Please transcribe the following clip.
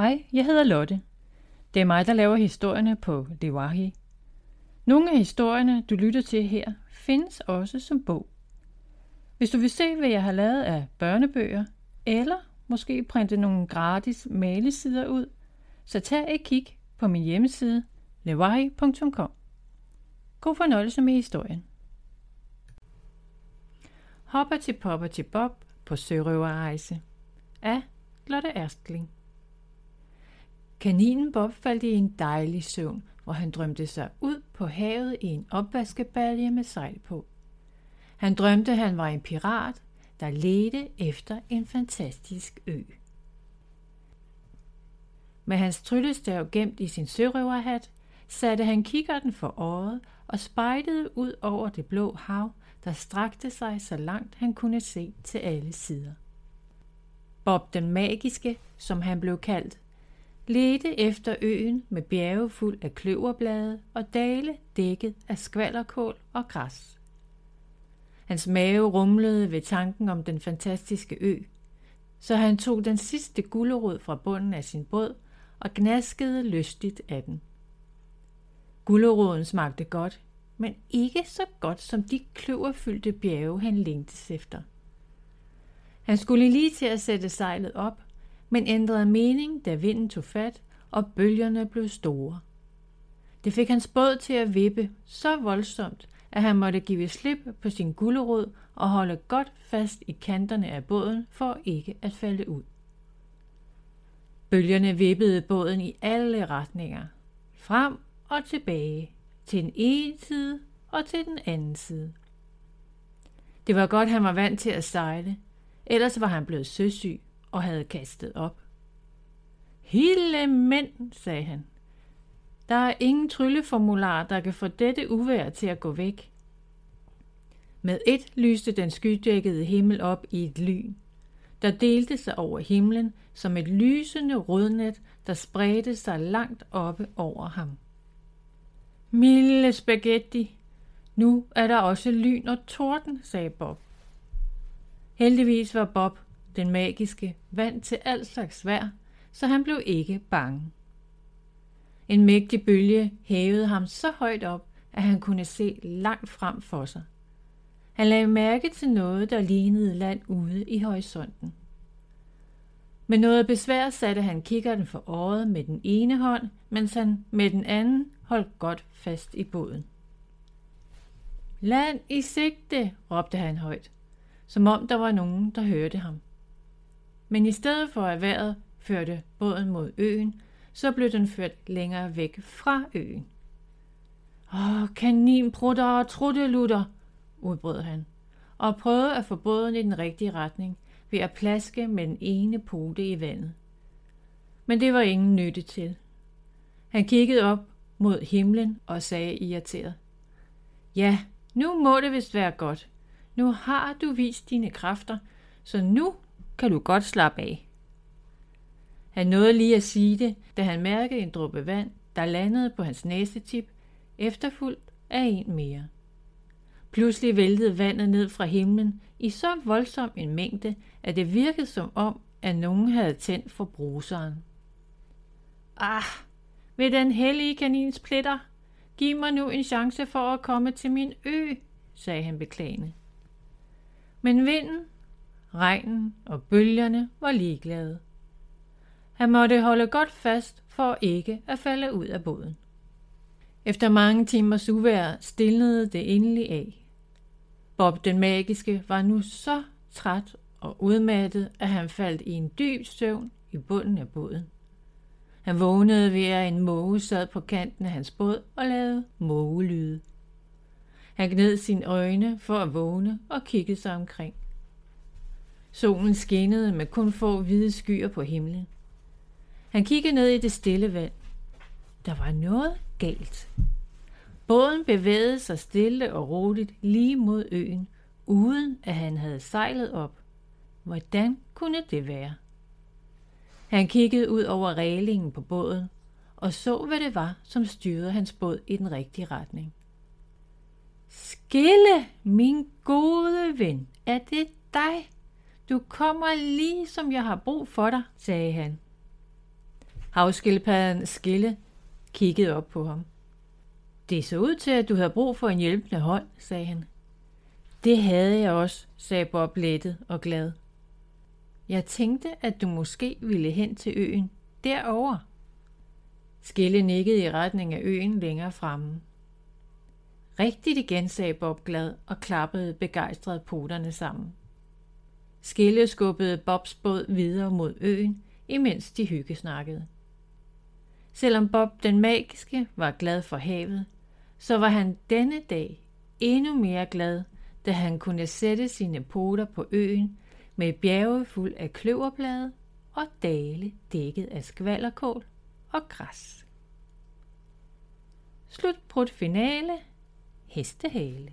Hej, jeg hedder Lotte. Det er mig, der laver historierne på Lewahi. Nogle af historierne, du lytter til her, findes også som bog. Hvis du vil se, hvad jeg har lavet af børnebøger, eller måske printe nogle gratis malesider ud, så tag et kig på min hjemmeside lewahi.com. God fornøjelse med historien. Hopper til popper til bob på sørøverrejse af Lotte Erstling. Kaninen Bob faldt i en dejlig søvn, hvor han drømte sig ud på havet i en opvaskebalje med sejl på. Han drømte, han var en pirat, der ledte efter en fantastisk ø. Med hans tryllestav gemt i sin sørøverhat, satte han kikkerten for øjet og spejtede ud over det blå hav, der strakte sig så langt han kunne se til alle sider. Bob den magiske, som han blev kaldt, ledte efter øen med bjerge fuld af kløverblade og dale dækket af skvallerkål og græs. Hans mave rumlede ved tanken om den fantastiske ø, så han tog den sidste gullerod fra bunden af sin båd og gnaskede lystigt af den. Gulleroden smagte godt, men ikke så godt som de kløverfyldte bjerge, han længtes efter. Han skulle lige til at sætte sejlet op, men ændrede mening, da vinden tog fat, og bølgerne blev store. Det fik hans båd til at vippe så voldsomt, at han måtte give slip på sin gullerod og holde godt fast i kanterne af båden for ikke at falde ud. Bølgerne vippede båden i alle retninger, frem og tilbage, til den ene side og til den anden side. Det var godt, han var vant til at sejle, ellers var han blevet søsyg og havde kastet op. Hele mænd, sagde han. Der er ingen trylleformular, der kan få dette uvær til at gå væk. Med et lyste den skydækkede himmel op i et lyn, der delte sig over himlen som et lysende rødnet, der spredte sig langt oppe over ham. Milde spaghetti, nu er der også lyn og torden, sagde Bob. Heldigvis var Bob, den magiske, vand til al slags vejr, så han blev ikke bange. En mægtig bølge hævede ham så højt op, at han kunne se langt frem for sig. Han lagde mærke til noget, der lignede land ude i horisonten. Med noget besvær satte han kikkerten for øjet med den ene hånd, mens han med den anden holdt godt fast i båden. Land i sigte, råbte han højt, som om der var nogen, der hørte ham. Men i stedet for at vejret førte båden mod øen, så blev den ført længere væk fra øen. Åh, kaninprutter og truttelutter, udbrød han, og prøvede at få båden i den rigtige retning ved at plaske med den ene pote i vandet. Men det var ingen nytte til. Han kiggede op mod himlen og sagde irriteret. Ja, nu må det vist være godt. Nu har du vist dine kræfter, så nu kan du godt slappe af. Han nåede lige at sige det, da han mærkede en dråbe vand, der landede på hans næsetip, efterfulgt af en mere. Pludselig væltede vandet ned fra himlen i så voldsom en mængde, at det virkede som om, at nogen havde tændt for bruseren. Ah, ved den hellige kanins pletter, giv mig nu en chance for at komme til min ø, sagde han beklagende. Men vinden, regnen og bølgerne var ligeglade. Han måtte holde godt fast for ikke at falde ud af båden. Efter mange timers uvejr stillede det endelig af. Bob den magiske var nu så træt og udmattet, at han faldt i en dyb søvn i bunden af båden. Han vågnede ved, at en måge sad på kanten af hans båd og lavede mågelyde. Han gned sine øjne for at vågne og kiggede sig omkring. Solen skinnede med kun få hvide skyer på himlen. Han kiggede ned i det stille vand. Der var noget galt. Båden bevægede sig stille og roligt lige mod øen, uden at han havde sejlet op. Hvordan kunne det være? Han kiggede ud over reglingen på båden og så, hvad det var, som styrede hans båd i den rigtige retning. Skille, min gode ven, er det dig? Du kommer lige, som jeg har brug for dig, sagde han. Havskildpadden Skille kiggede op på ham. Det så ud til, at du havde brug for en hjælpende hånd, sagde han. Det havde jeg også, sagde Bob lettet og glad. Jeg tænkte, at du måske ville hen til øen derover. Skille nikkede i retning af øen længere fremme. Rigtigt igen, sagde Bob glad og klappede begejstret poterne sammen. Skille skubbede Bobs båd videre mod øen, imens de hyggesnakkede. Selvom Bob den magiske var glad for havet, så var han denne dag endnu mere glad, da han kunne sætte sine poter på øen med bjerge fuld af kløverblade og dale dækket af skvallerkål og græs. Slut på finale. Hestehale.